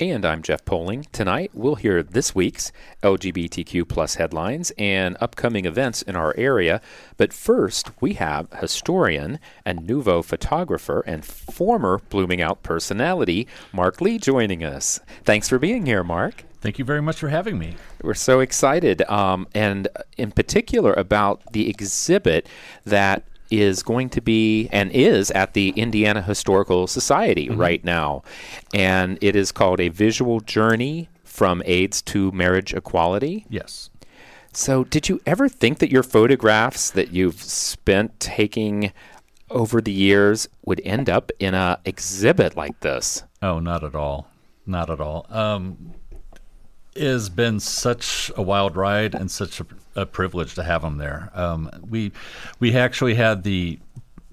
And I'm Jeff Poling. Tonight, we'll hear this week's LGBTQ plus headlines and upcoming events in our area. But first, we have historian and Nuvo photographer and former Blooming Out personality, Mark Lee, joining us. Thanks for being here, Mark. Thank you very much for having me. We're so excited, um, and in particular about the exhibit that is going to be and is at the Indiana Historical Society Mm-hmm. right now. And it is called A Visual Journey from AIDS to Marriage Equality. Yes. So, did you ever think that your photographs that you've spent taking over the years would end up in a exhibit like this? Oh, not at all. Not at all. Um, it has been such a wild ride and such a, a privilege to have them there. Um, we we actually had the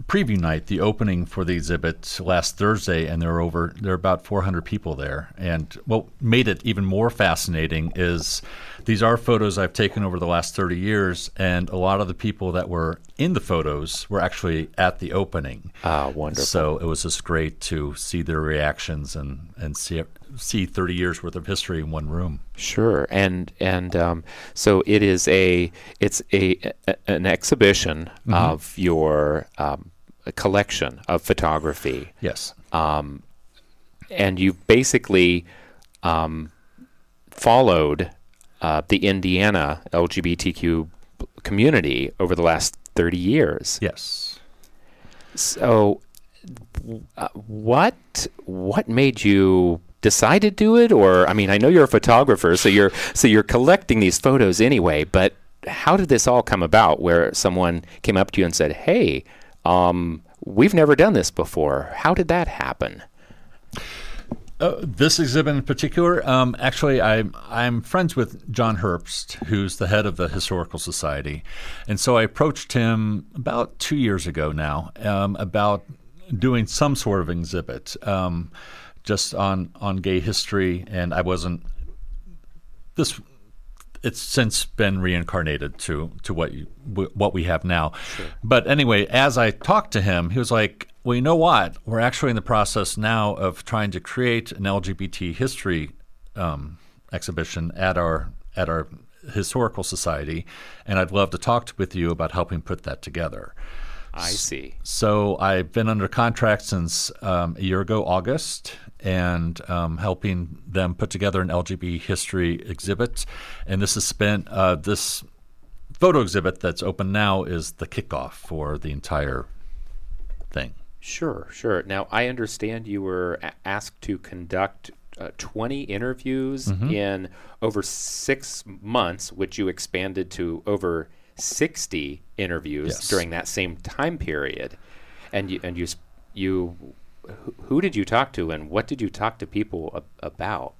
preview night, the opening for the exhibit last Thursday, and there were over there are about 400 people there. And what made it even more fascinating is these are photos I've taken over the last 30 years, and a lot of the people that were in the photos were actually at the opening. Ah, wonderful. So it was just great to see their reactions and and see see 30 years worth of history in one room. Sure, and and um, so it is a it's a, a an exhibition of your um, collection of photography, Yes. um, and you've basically um, followed uh, the Indiana LGBTQ community over the last thirty years. Yes. So, uh, what what made you decide to do it? Or I mean, I know you're a photographer, so you're so you're collecting these photos anyway. But how did this all come about? Where someone came up to you and said, "Hey, um, we've never done this before." How did that happen? Uh, this exhibit in particular, um, actually, I'm I'm friends with John Herbst, who's the head of the Historical Society, and so I approached him about two years ago now um, about doing some sort of exhibit, um, just on on gay history, and I wasn't this. It's since been reincarnated to to what you what we have now, but anyway, as I talked to him, he was like, "Well, you know what? We're actually in the process now of trying to create an LGBT history um, exhibition at our at our historical society, and I'd love to talk with you about helping put that together." I see. So I've been under contract since um, a year ago, August, and um, helping them put together an LGBT history exhibit. And this has spent uh, this photo exhibit that's open now is the kickoff for the entire thing. Sure, sure. Now, I understand you were a- asked to conduct uh, 20 interviews in over six months, which you expanded to over 60 interviews Yes. during that same time period. And you, and you, you, who- who did you talk to, and what did you talk to people ab- about?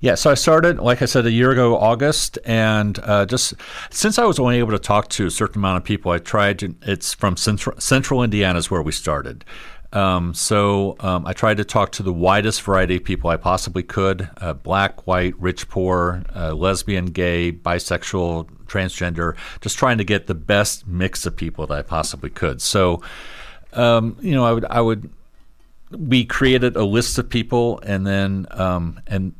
Yeah, so I started, like I said, a year ago, August, and uh, just since I was only able to talk to a certain amount of people, I tried to. It's from central, central Indiana is where we started. Um, so um, I tried to talk to the widest variety of people I possibly could: uh, black, white, rich, poor, uh, lesbian, gay, bisexual, transgender. Just trying to get the best mix of people that I possibly could. So, um, you know, I would, I would we created a list of people and then um, and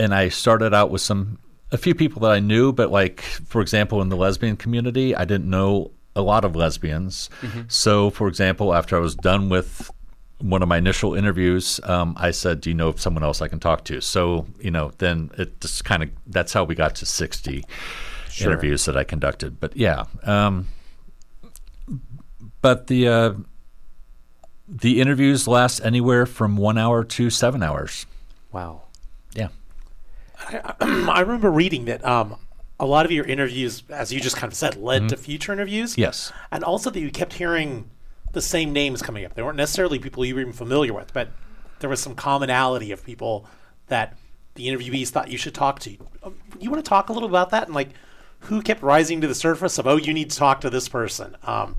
and I started out with some a few people that I knew, but like for example in the lesbian community, I didn't know a lot of lesbians. So for example, after I was done with one of my initial interviews, um, I said, "Do you know of someone else I can talk to?" So you know, then it just kind of that's how we got to sixty interviews that I conducted. But yeah, um, but the uh, the interviews last anywhere from one hour to seven hours. Wow. I remember reading that um, a lot of your interviews, as you just kind of said, led to future interviews. Yes. And also that you kept hearing the same names coming up. They weren't necessarily people you were even familiar with, but there was some commonality of people that the interviewees thought you should talk to. Um, You want to talk a little about that and like who kept rising to the surface of oh you need to talk to this person um,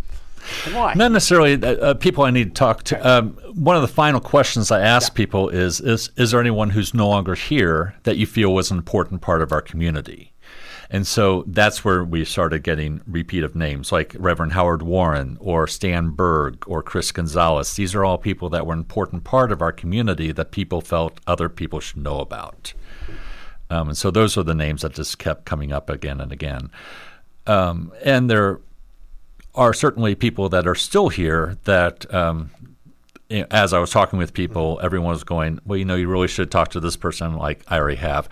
and why? Not necessarily uh, uh, people I need to talk to. Um, one of the final questions I ask people is, is Is there anyone who's no longer here that you feel was an important part of our community? And so that's where we started getting repeat of names like Reverend Howard Warren or Stan Berg or Chris Gonzalez. These are all people that were an important part of our community that people felt other people should know about. Um, and so those are the names that just kept coming up again and again. Um, and there are certainly people that are still here that, um, as I was talking with people, everyone was going, well, you know, you really should talk to this person. Like I already have,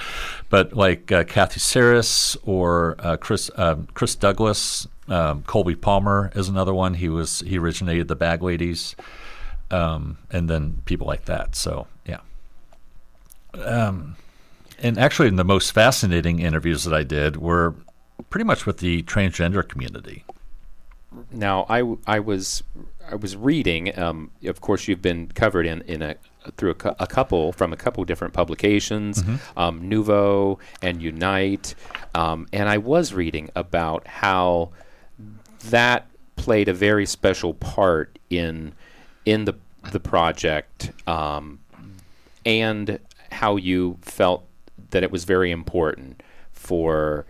but like uh, Kathy Saris or uh, Chris um, Chris Douglas, um, Colby Palmer is another one. He was he originated the Bag Ladies, um, and then people like that. So yeah. Um, and actually, the most fascinating interviews that I did were pretty much with the transgender community. Now, I, I was I was reading. Um, of course, you've been covered in in a through a, a couple from a couple different publications, um, Nuvo and Unite, um, and I was reading about how that played a very special part in in the the project, um, and how you felt that it was very important for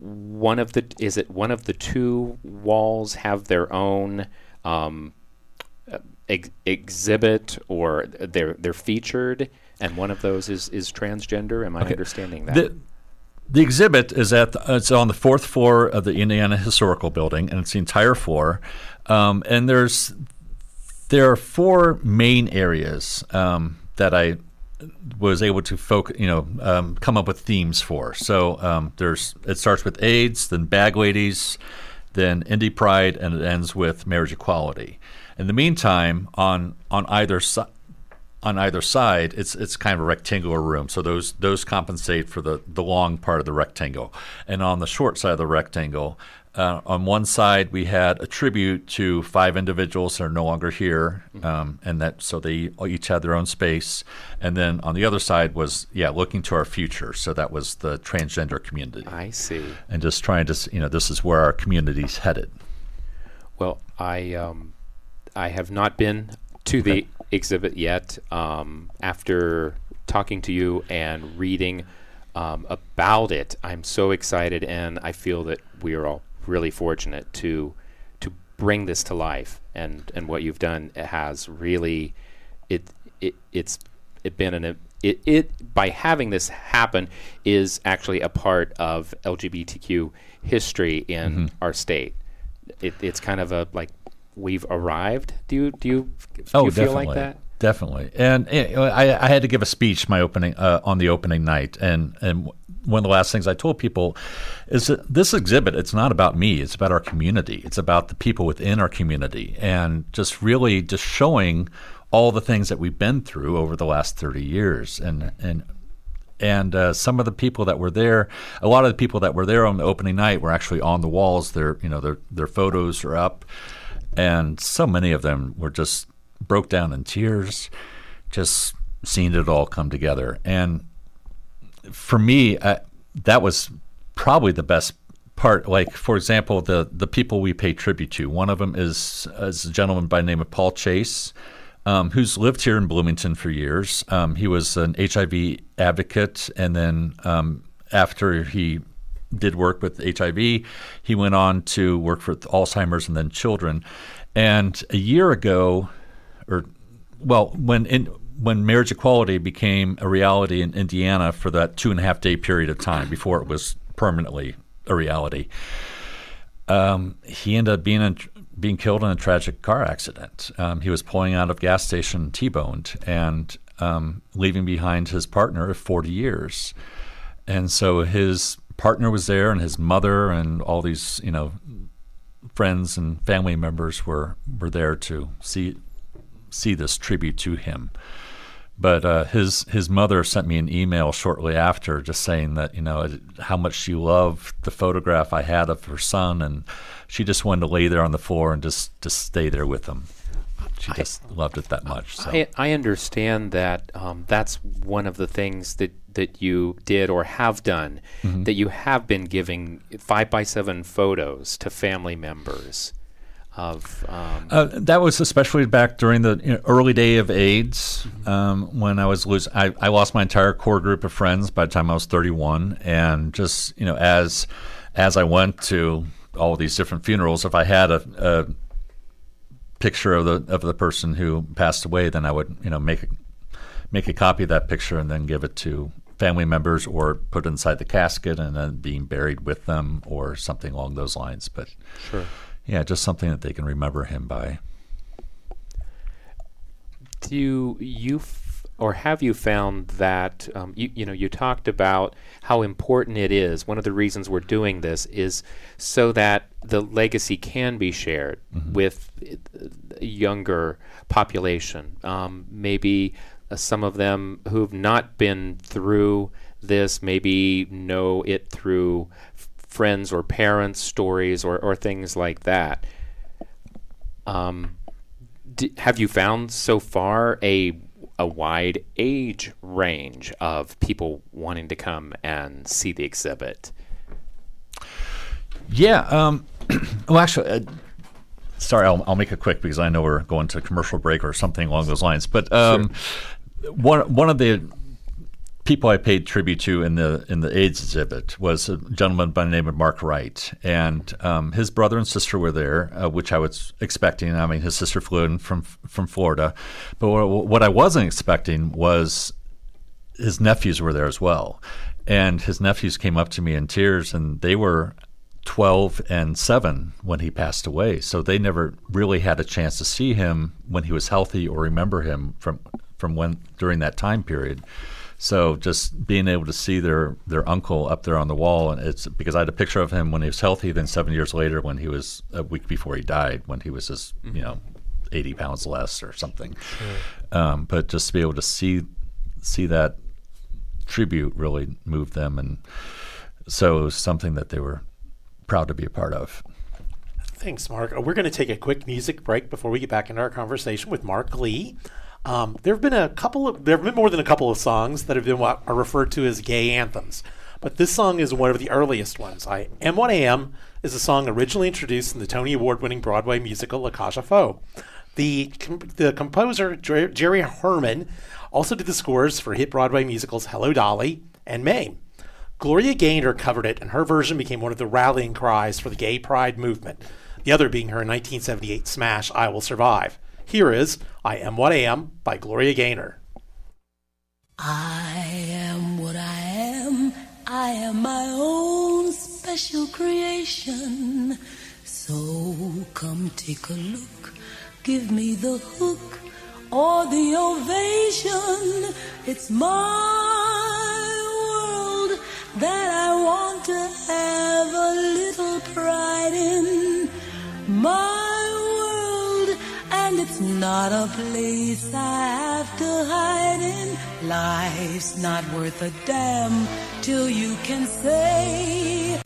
one of the is it one of the two walls have their own um, ex- exhibit or they're they're featured and one of those is is transgender? Am i understanding that? The, the exhibit is at the, it's on the fourth floor of the Indiana Historical Building, and it's the entire floor. Um, and there's there are four main areas um, that I was able to focus, you know, um, come up with themes for. So um, there's it starts with AIDS, then bag ladies, then Indy Pride, and it ends with marriage equality. In the meantime, on on either side on either side, it's it's kind of a rectangular room. So those those compensate for the the long part of the rectangle, and on the short side of the rectangle, uh, on one side we had a tribute to five individuals that are no longer here, um, and that so they each had their own space. And then on the other side was yeah, looking to our future. So that was the transgender community, i see and just trying to you know this is where our community's headed. well i um, i have not been to the exhibit yet um, after talking to you and reading um, about it i'm so excited and i feel that we are all really fortunate to to bring this to life and and what you've done has really it it it's it been an it, it by having this happen is actually a part of LGBTQ history in our state. It, it's kind of a like we've arrived. Do you do you, do Oh, you feel like that? definitely. And you know, I, I had to give a speech my opening uh, on the opening night, and and one of the last things I told people is that this exhibit it's not about me; it's about our community. It's about the people within our community, and just really just showing all the things that we've been through over the last thirty years, and and. And uh, some of the people that were there, a lot of the people that were there on the opening night were actually on the walls. Their, you know, their their photos are up, and so many of them were just broke down in tears, just seeing it all come together. And for me, I, that was probably the best part. Like, for example, the the people we pay tribute to. One of them is, is a gentleman by the name of Paul Chase. Um, who's lived here in Bloomington for years. Um, he was an HIV advocate, and then um, after he did work with HIV, he went on to work for Alzheimer's and then children. And a year ago, or well, when in, when marriage equality became a reality in Indiana for that two and a half day period of time before it was permanently a reality, um, he ended up being in, being killed in a tragic car accident. Um, he was pulling out of gas station, T-boned, and um, leaving behind his partner of 40 years. And so his partner was there, and his mother, and all these, you know, friends and family members were were there to see see this tribute to him. But uh, his his mother sent me an email shortly after, just saying that you know how much she loved the photograph I had of her son, and she just wanted to lay there on the floor and just just stay there with him. She just loved it that much. So. I, I understand that um, that's one of the things that, that you did or have done, Mm-hmm. that you have been giving five by seven photos to family members of. Um, Uh, that was especially back during the you know, early day of AIDS um, when I was losing. I, I lost my entire core group of friends by the time I was 31, and just you know as as I went to all these different funerals, if I had a, a picture of the of the person who passed away, then I would you know make a, make a copy of that picture and then give it to family members or put it inside the casket and then being buried with them or something along those lines. But sure. Yeah, just something that they can remember him by. Do you, f- or have you found that um, you, you know you talked about how important it is? One of the reasons we're doing this is so that the legacy can be shared with uh, a younger population. Um, maybe uh, some of them who've not been through this maybe know it through friends or parents' stories or, or things like that. Um, d- have you found so far a a wide age range of people wanting to come and see the exhibit? Yeah. Um, well, actually, uh, sorry, I'll, I'll make it quick because I know we're going to commercial break or something along those lines. But um, one one of the people I paid tribute to in the in the AIDS exhibit was a gentleman by the name of Mark Wright, and um, his brother and sister were there, uh, which I was expecting. I mean, his sister flew in from from Florida, but what, what I wasn't expecting was his nephews were there as well. And his nephews came up to me in tears, and they were 12 and 7 when he passed away. So they never really had a chance to see him when he was healthy or remember him from, from when during that time period. So just being able to see their, their uncle up there on the wall, and it's because I had a picture of him when he was healthy, then seven years later when he was a week before he died, when he was just, you know, 80 pounds less or something. Um, but just to be able to see see that tribute really moved them, and so it was something that they were proud to be a part of. Thanks, Mark. Uh, We're going to take a quick music break before we get back into our conversation with Mark Lee. Um, there have been a couple of there have been more than a couple of songs that have been what are referred to as gay anthems, but this song is one of the earliest ones. "I Am I Am" is a song originally introduced in the Tony Award-winning Broadway musical La Cage aux Folles. The the composer Jer- Jerry Herman also did the scores for hit Broadway musicals Hello Dolly and Mame. Gloria Gaynor covered it, and her version became one of the rallying cries for the gay pride movement, the other being her 1978 smash I Will Survive. Here is I Am What I Am by Gloria Gaynor. I am what I am. I am my own special creation. So come take a look. Give me the hook or the ovation. It's my not a place I have to hide in. Life's not worth a damn till you can say,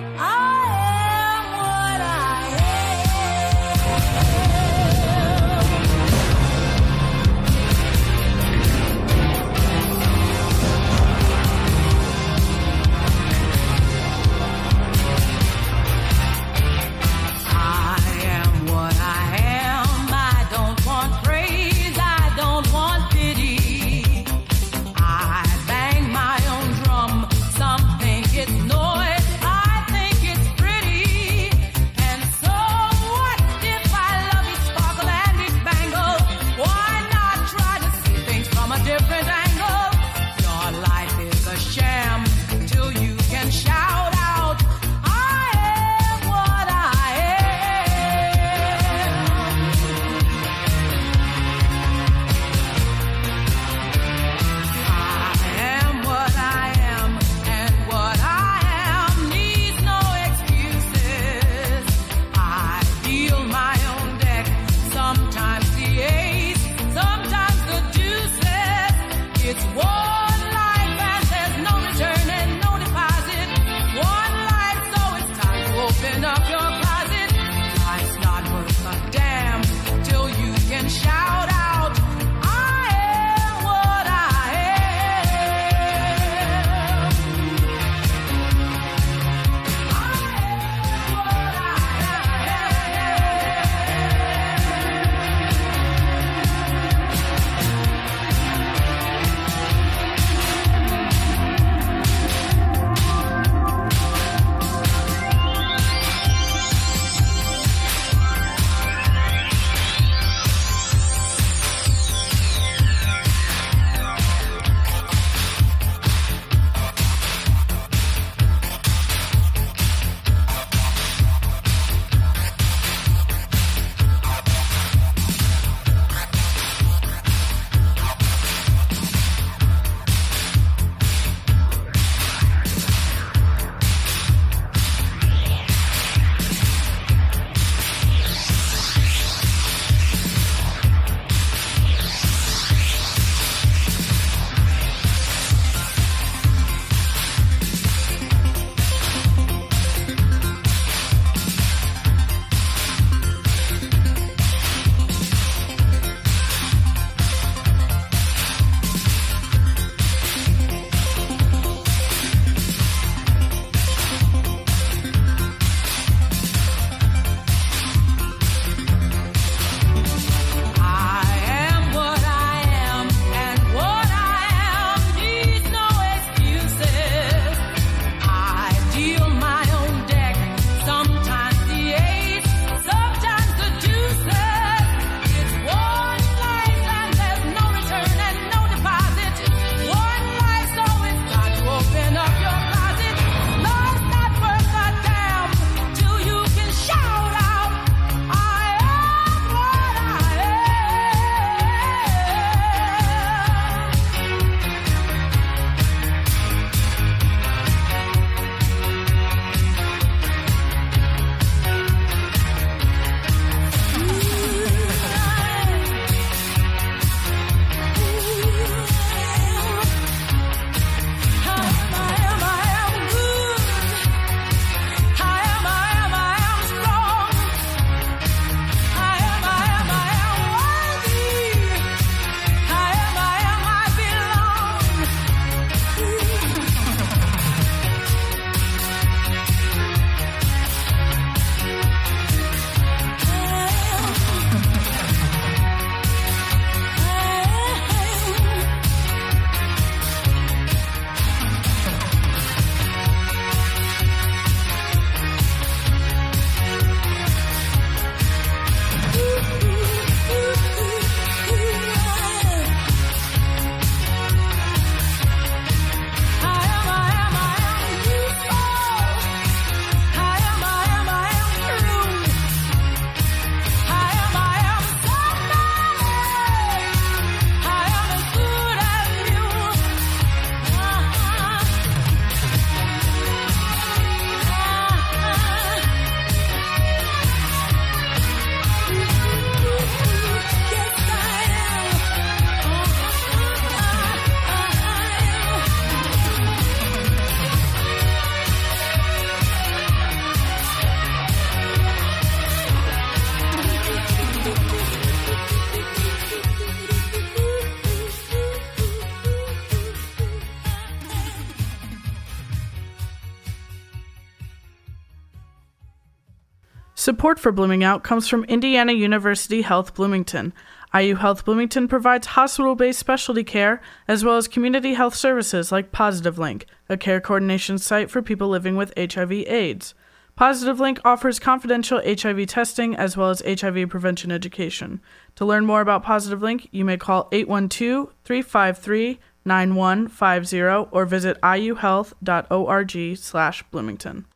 Support for Blooming Out comes from Indiana University Health Bloomington. IU Health Bloomington provides hospital based specialty care as well as community health services like Positive Link, a care coordination site for people living with HIV/AIDS. Positive Link offers confidential HIV testing as well as HIV prevention education. To learn more about Positive Link, you may call 812 353 9150 or visit iuhealth.org/bloomington.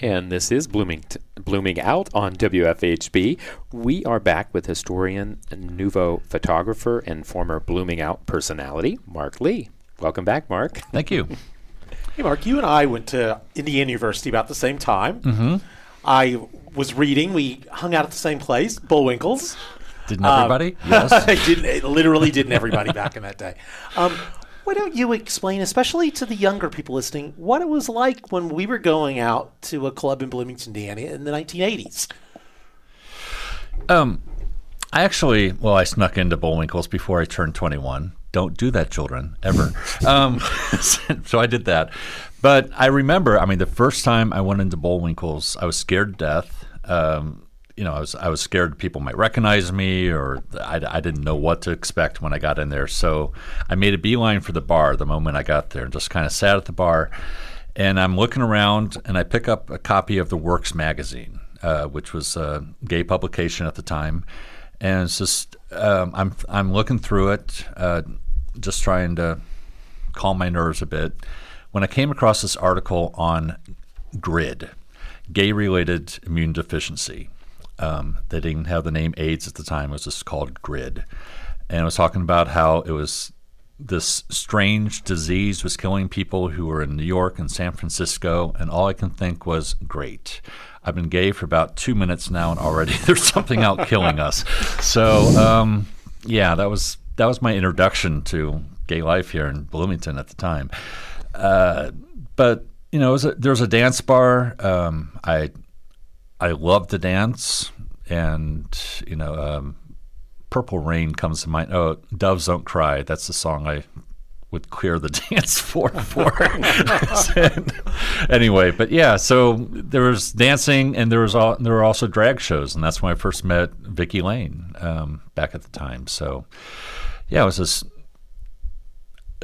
And this is Blooming, Blooming Out on WFHB. We are back with historian, Nuvo photographer, and former Blooming Out personality, Mark Lee. Welcome back, Mark. Thank you. Hey, Mark, you and I went to Indiana University about the same time. Mm-hmm. I was reading. We hung out at the same place, Bullwinkles. Didn't everybody? yes. Didn't, it literally didn't everybody back in that day. Um, why don't you explain, especially to the younger people listening, what it was like when we were going out to a club in Bloomington, Indiana in the 1980s? Um, I actually, well, I snuck into Bullwinkles before I turned 21. Don't do that, children, ever. um, so I did that. But I remember, I mean, the first time I went into Bullwinkles, I was scared to death. Um, you know, I was I was scared people might recognize me, or I, I didn't know what to expect when I got in there. So I made a beeline for the bar the moment I got there, and just kind of sat at the bar. And I'm looking around, and I pick up a copy of the Works magazine, uh, which was a gay publication at the time. And it's just um, I'm I'm looking through it, uh, just trying to calm my nerves a bit. When I came across this article on GRID, gay-related immune deficiency um, they didn't have the name AIDS at the time. It was just called GRID. And it was talking about how it was this strange disease was killing people who were in New York and San Francisco. And all I can think was, great. I've been gay for about two minutes now, and already there's something out killing us. So, um, yeah, that was that was my introduction to gay life here in Bloomington at the time. Uh, but you know, there was a dance bar. Um, I I love to dance, and you know, um, "Purple Rain" comes to mind. Oh, "Doves Don't Cry." That's the song I would clear the dance floor for. anyway, but yeah, so there was dancing, and there was all, there were also drag shows, and that's when I first met Vicky Lane um, back at the time. So yeah, it was just.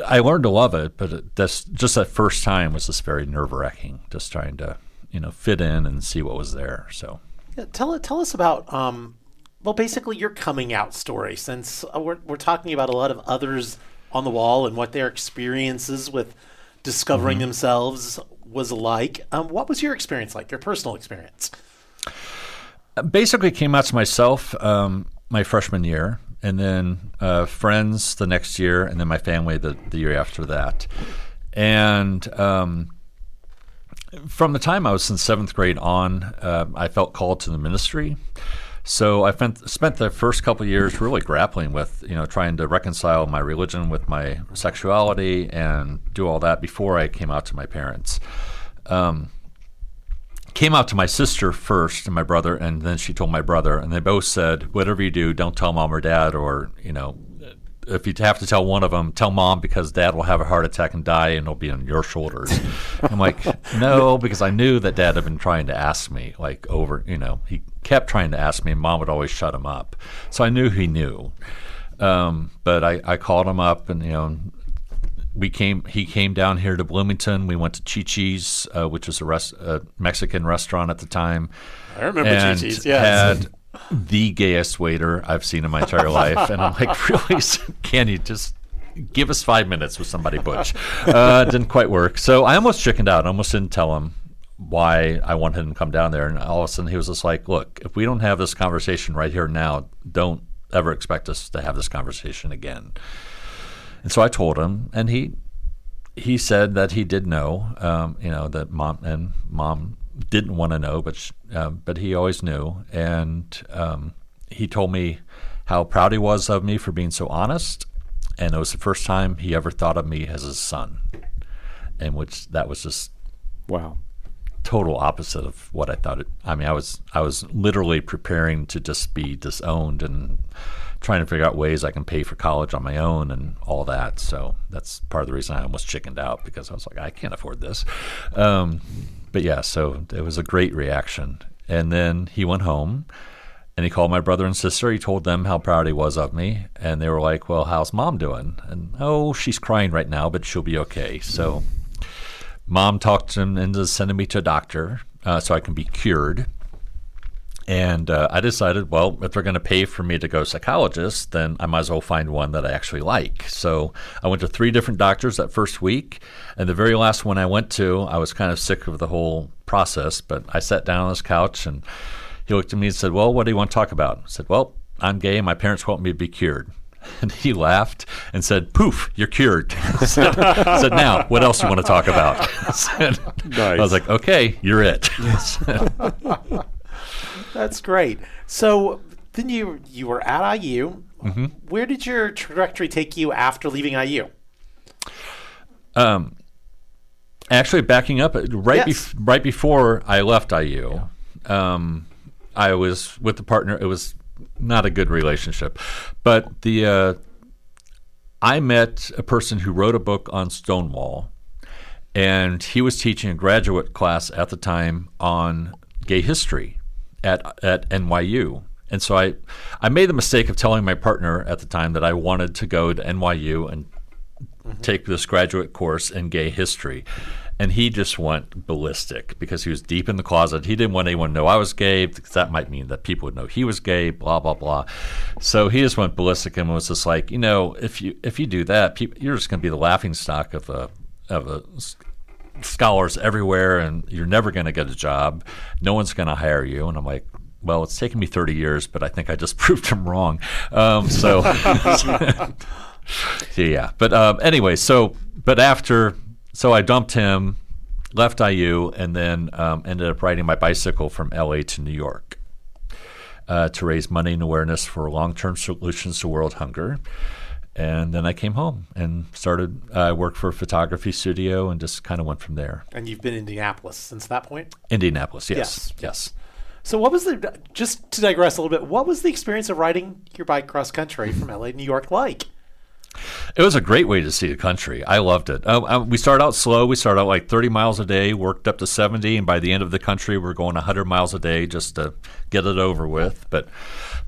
I learned to love it, but it, that's just that first time was just very nerve wracking, just trying to you know fit in and see what was there. So yeah, tell tell us about um, well, basically your coming out story. Since uh, we're we're talking about a lot of others on the wall and what their experiences with discovering mm-hmm. themselves was like. Um, what was your experience like? Your personal experience? Basically, came out to myself um, my freshman year, and then uh, friends the next year, and then my family the, the year after that. And um, from the time I was in seventh grade on, uh, I felt called to the ministry. So I spent, the first couple years really grappling with, you know, trying to reconcile my religion with my sexuality and do all that before I came out to my parents. Um, came out to my sister first and my brother, and then she told my brother, and they both said, "Whatever you do, don't tell mom or dad, or you know, if you have to tell one of them, tell mom because dad will have a heart attack and die, and it'll be on your shoulders. I'm like, no, because I knew that dad had been trying to ask me, like over, you know, he kept trying to ask me, and mom would always shut him up. So I knew he knew. Um, but I, I called him up, and you know, we came. He came down here to Bloomington. We went to Chi Chi's, uh, which was a, rest, a Mexican restaurant at the time. I remember Chi Chi's. Yeah, had the gayest waiter I've seen in my entire life, and I'm like, really, can you just give us five minutes with somebody butch? Uh, didn't quite work, so I almost chickened out. I almost didn't tell him why I wanted him to come down there, and all of a sudden he was just like, "Look, if we don't have this conversation right here now, don't ever expect us to have this conversation again." And so I told him, and he he said that he did know, um, you know, that mom and mom didn't want to know, but sh- uh, but he always knew, and um, he told me how proud he was of me for being so honest, and it was the first time he ever thought of me as his son, and which that was just wow, total opposite of what I thought. It, I mean, I was I was literally preparing to just be disowned and trying to figure out ways I can pay for college on my own and all that. So that's part of the reason I almost chickened out because I was like, I can't afford this. Um, but yeah, so it was a great reaction. And then he went home and he called my brother and sister. He told them how proud he was of me. And they were like, Well, how's mom doing? And oh, she's crying right now, but she'll be okay. So mom talked him into sending me to a doctor uh, so I can be cured. And uh, I decided, well, if they're going to pay for me to go psychologist, then I might as well find one that I actually like. So I went to three different doctors that first week. And the very last one I went to, I was kind of sick of the whole process, but I sat down on this couch and he looked at me and said, Well, what do you want to talk about? I said, Well, I'm gay. And my parents want me to be cured. And he laughed and said, "Poof, you're cured." said, said, "Now, what else do you want to talk about?" I, said, nice. I was like, "Okay, you're it." That's great. So then you you were at IU. Mm-hmm. Where did your trajectory take you after leaving IU? Um, actually, backing up, right Yes. bef- right before I left IU, um, I was with the partner. It was not a good relationship, but the uh, I met a person who wrote a book on Stonewall, and he was teaching a graduate class at the time on gay history at at NYU. And so I, I made the mistake of telling my partner at the time that I wanted to go to NYU and mm-hmm. take this graduate course in gay history. And he just went ballistic because he was deep in the closet. He didn't want anyone to know I was gay because that might mean that people would know he was gay, blah, blah, blah. So he just went ballistic and was just like, you know, if you if you do that, people, you're just going to be the laughing stock of a, of a scholars everywhere and you're never going to get a job. No one's going to hire you. And I'm like, well, it's taken me 30 years, but I think I just proved him wrong. Um, so, yeah. But um, anyway, so, but after, so I dumped him, left IU, and then um, ended up riding my bicycle from LA to New York. Uh, to raise money and awareness for long-term solutions to world hunger, and then I came home and started. I worked for a photography studio and just kind of went from there. And you've been in Indianapolis since that point. Indianapolis, yes, Yes. yes. So what was the just to digress a little bit? What was the experience of riding your bike cross country from LA to New York like? It was a great way to see the country. I loved it. Uh, uh, we started out slow. We started out like 30 miles a day, worked up to 70, and by the end of the country, we're going 100 miles a day just to get it over with. But,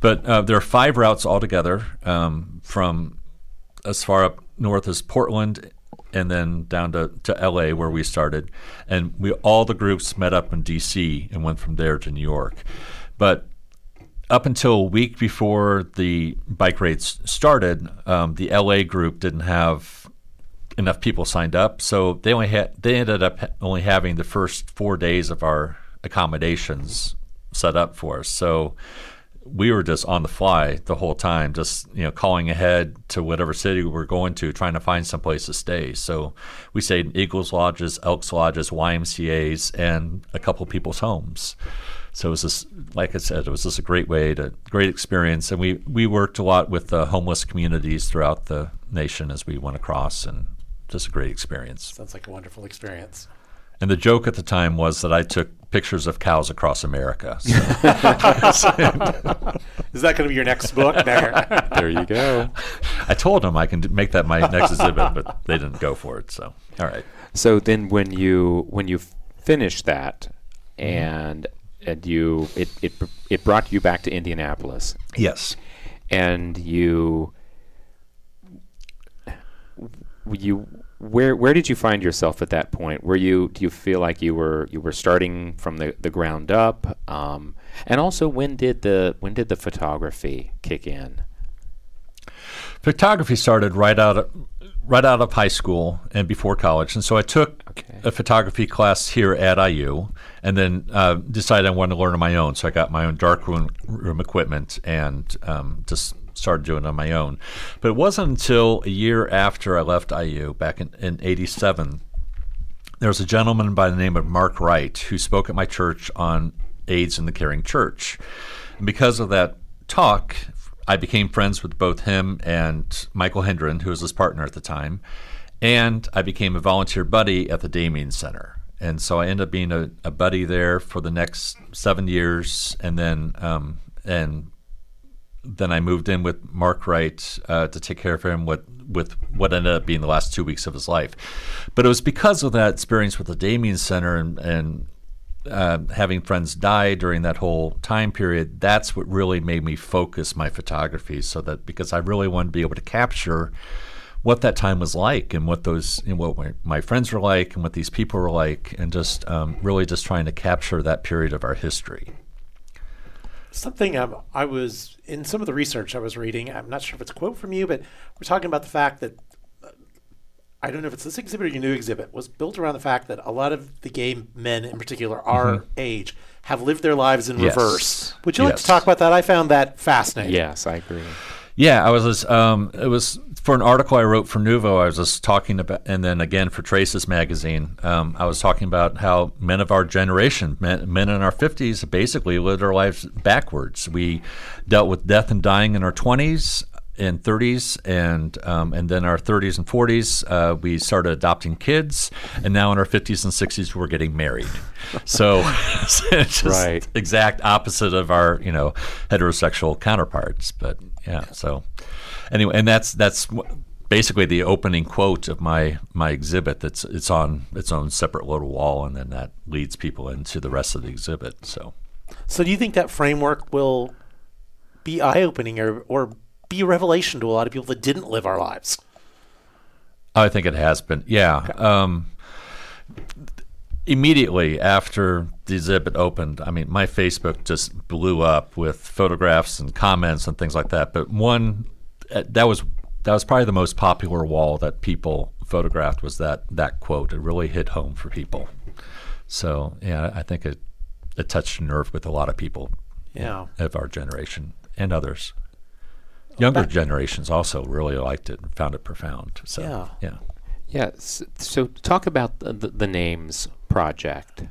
but uh, there are five routes altogether um, from as far up north as Portland, and then down to, to LA where we started, and we all the groups met up in DC and went from there to New York. But up until a week before the bike race started, um, the LA group didn't have enough people signed up, so they only had they ended up only having the first four days of our accommodations set up for us. So we were just on the fly the whole time, just you know calling ahead to whatever city we were going to, trying to find some place to stay. So we stayed in Eagles lodges, Elks lodges, YMCA's, and a couple people's homes. So it was just, like I said, it was just a great way to great experience, and we we worked a lot with the homeless communities throughout the nation as we went across, and just a great experience. Sounds like a wonderful experience. And the joke at the time was that I took pictures of cows across America. So Is that going to be your next book? There. There you go. I told them I can make that my next exhibit, but they didn't go for it. So all right. So then, when you when you finished that, and and you it it it brought you back to Indianapolis, Yes. and you you where where did you find yourself at that point? Were you do you feel like you were you were starting from the, the ground up? Um, and also, when did the when did the photography kick in? Photography started right out of right out of high school and before college, and so I took Okay. a photography class here at IU, and then uh, decided I wanted to learn on my own. So I got my own darkroom room equipment and um, just started doing it on my own. But it wasn't until a year after I left IU, back in, in '87, there was a gentleman by the name of Mark Wright who spoke at my church on AIDS in the Caring Church. And because of that talk, I became friends with both him and Michael Hendren, who was his partner at the time. And I became a volunteer buddy at the Damien Center. And so I ended up being a, a buddy there for the next seven years. And then, um, and then I moved in with Mark Wright uh, to take care of him with, with what ended up being the last two weeks of his life. But it was because of that experience with the Damien Center and, and uh, having friends die during that whole time period, that's what really made me focus my photography. So that because I really wanted to be able to capture what that time was like and what those know, what my, my, friends were like and what these people were like, and just um, really just trying to capture that period of our history. Something um, I was in some of the research I was reading. I'm not sure if it's a quote from you, but we're talking about the fact that I don't know if it's this exhibit or your new exhibit, was built around the fact that a lot of the gay men in particular, our mm-hmm. age, have lived their lives in yes. reverse. Would you yes. like to talk about that? I found that fascinating. Yes, I agree. Yeah, I was. Um, it was for an article I wrote for Nuvo. I was just talking about, and then again for Traces magazine, um, I was talking about how men of our generation, men, men in our fifties, basically lived our lives backwards. We dealt with death and dying in our twenties in 30s and um, and then our 30s and 40s uh, we started adopting kids and now in our 50s and 60s we're getting married so it's just right. exact opposite of our you know heterosexual counterparts but yeah so anyway and that's that's basically the opening quote of my my exhibit that's it's on its own separate little wall and then that leads people into the rest of the exhibit so so do you think that framework will be eye-opening or, or be a revelation to a lot of people that didn't live our lives. I think it has been. Yeah. Okay. Um, immediately after the exhibit opened, I mean, my Facebook just blew up with photographs and comments and things like that. But one uh, that was that was probably the most popular wall that people photographed was that that quote. It really hit home for people. So yeah, I think it it touched a nerve with a lot of people. Yeah. Of our generation and others younger generations also really liked it and found it profound. So yeah, yeah, yeah. So, so talk about the, the, the names project,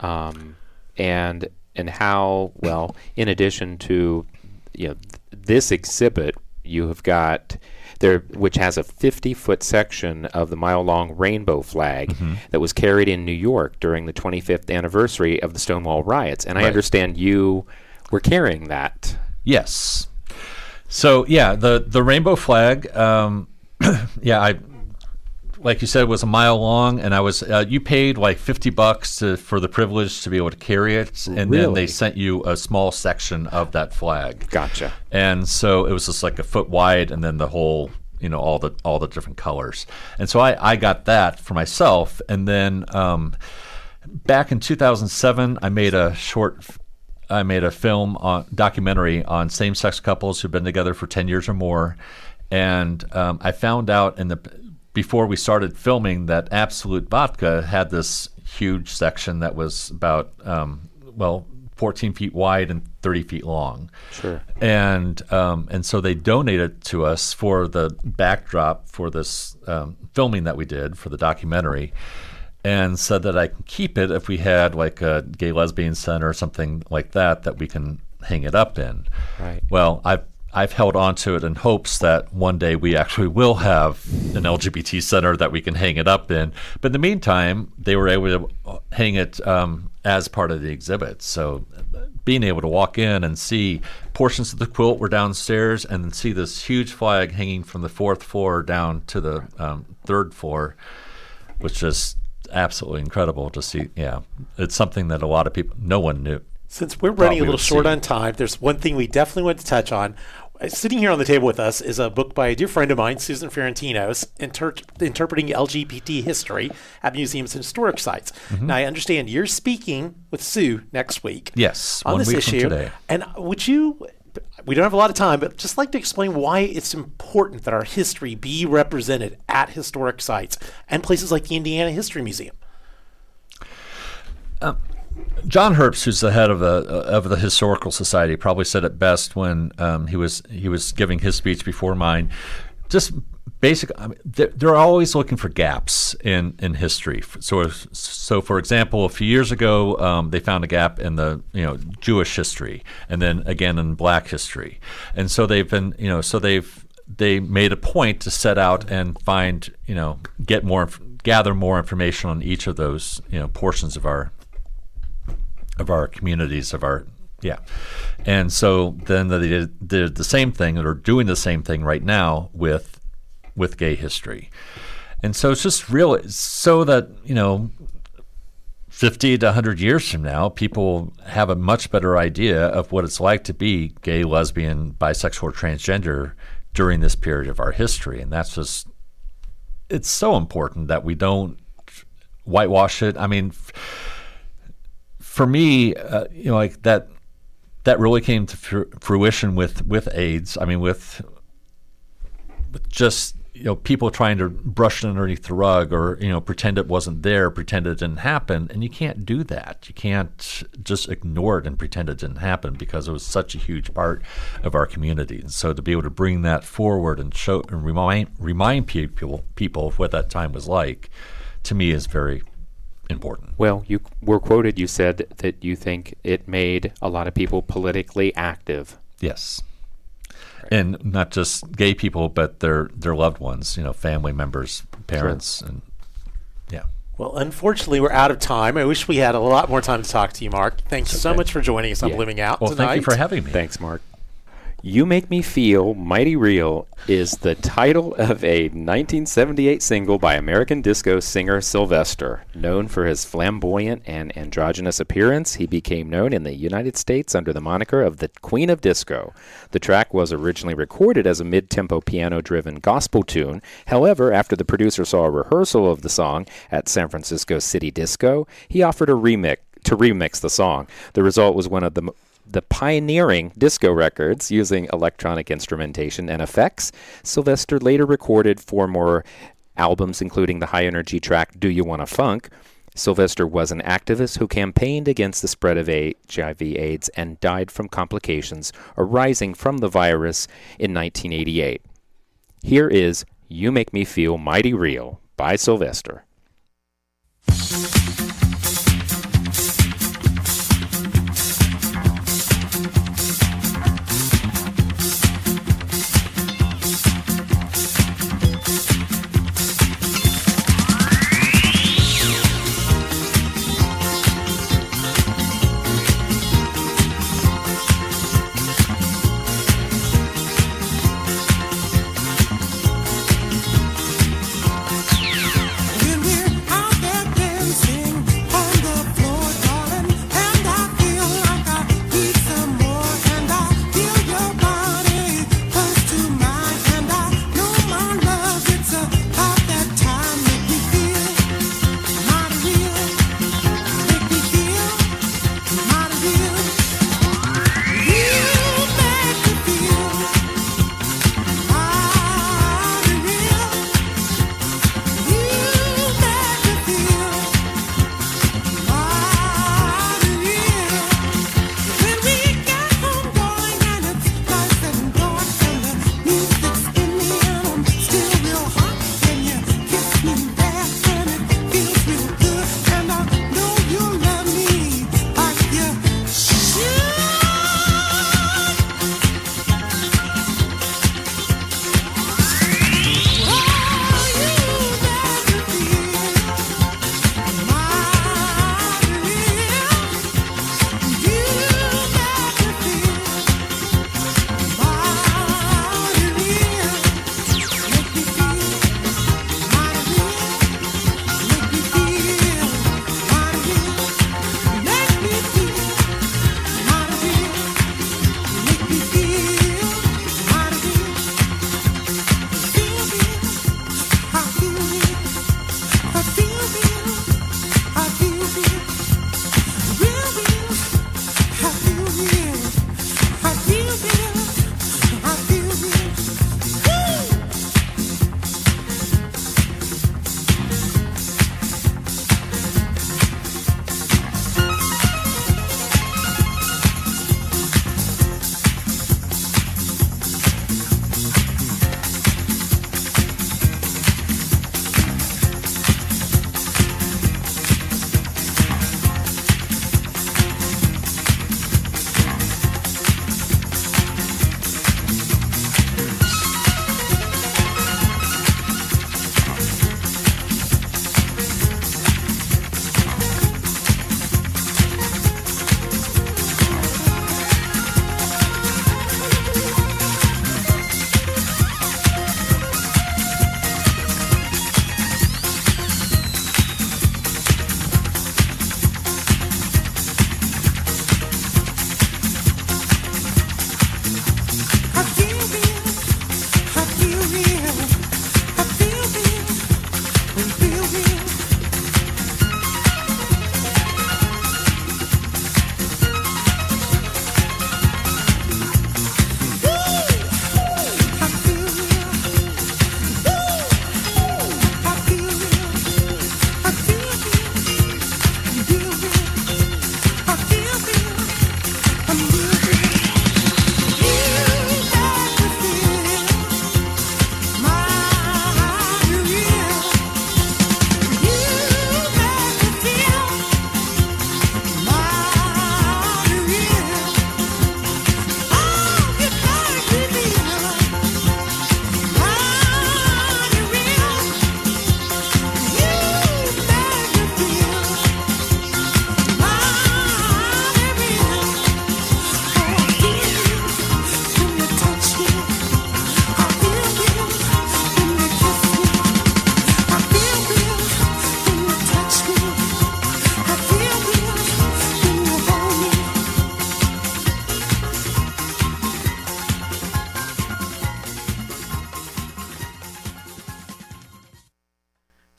um, and and how well, in addition to you know th- this exhibit, you have got there, which has a 50 foot section of the mile long rainbow flag mm-hmm. that was carried in New York during the 25th anniversary of the Stonewall riots. And right. I understand you were carrying that. Yes. So yeah, the the rainbow flag. Um, yeah, I like you said was a mile long, and I was uh, you paid like fifty bucks to, for the privilege to be able to carry it, and really? then they sent you a small section of that flag. Gotcha. And so it was just like a foot wide, and then the whole you know all the all the different colors. And so I I got that for myself, and then. Um, back in 2007, I made a short I made a film on documentary on same-sex couples who've been together for 10 years or more, and um, I found out in the before we started filming that Absolut Vodka had this huge section that was about um, well 14 feet wide and 30 feet long. Sure. And um, and so they donated to us for the backdrop for this um, filming that we did for the documentary and said that I can keep it if we had like a gay lesbian center or something like that that we can hang it up in. Right. Well, I've I've held on to it in hopes that one day we actually will have an LGBT center that we can hang it up in. But in the meantime, they were able to hang it um, as part of the exhibit. So being able to walk in and see portions of the quilt were downstairs and then see this huge flag hanging from the fourth floor down to the um, third floor was just absolutely incredible to see. Yeah, it's something that a lot of people, no one knew. Since we're running a little short on time, there's one thing we definitely want to touch on. Sitting here on the table with us is a book by a dear friend of mine, Susan Ferentinos, inter- interpreting LGBT history at museums and historic sites. Mm-hmm. Now, I understand you're speaking with Sue next week. Yes, on this issue. And would you we don't have a lot of time, but just like to explain why it's important that our history be represented at historic sites and places like the Indiana History Museum. Um, John Herbst, who's the head of the of the historical society, probably said it best when um, he was he was giving his speech before mine. Just basic. I mean, they're, they're, always looking for gaps in, in history. So, so for example, a few years ago, um, they found a gap in the you know Jewish history, and then again in Black history, and so they've been you know so they've they made a point to set out and find you know get more gather more information on each of those you know portions of our of our communities of our yeah. And so then they did, did the same thing, or doing the same thing right now with with gay history. And so it's just real so that, you know, 50 to 100 years from now, people have a much better idea of what it's like to be gay, lesbian, bisexual, transgender during this period of our history. And that's just, it's so important that we don't whitewash it. I mean, f- for me, uh, you know, like that, that really came to fru- fruition with, with AIDS. I mean, with, with just you know people trying to brush it underneath the rug or you know pretend it wasn't there pretend it didn't happen. And you can't do that. You can't just ignore it and pretend it didn't happen because it was such a huge part of our community. And so to be able to bring that forward and show and remind remind people people of what that time was like to me is very important Well, you were quoted. You said that you think it made a lot of people politically active. Yes. And not just gay people, but their their loved ones, you know, family members, parents, and yeah. Well, unfortunately, we're out of time. I wish we had a lot more time to talk to you, Mark. Thanks so much for joining us on Yeah. Living Out Well, tonight. thank you for having me. Thanks, Mark. You Make Me Feel Mighty Real is the title of a 1978 single by American disco singer Sylvester. Known for his flamboyant and androgynous appearance, he became known in the United States under the moniker of the Queen of Disco. The track was originally recorded as a mid tempo piano driven gospel tune. However, after the producer saw a rehearsal of the song at San Francisco City Disco, he offered a remix to remix the song. The result was one of the the pioneering disco records using electronic instrumentation and effects. Sylvester later recorded four more albums, including the high energy track Do You Wanna Funk? Sylvester was an activist who campaigned against the spread of HIV/AIDS and died from complications arising from the virus in 1988. Here is You Make Me Feel Mighty Real by Sylvester.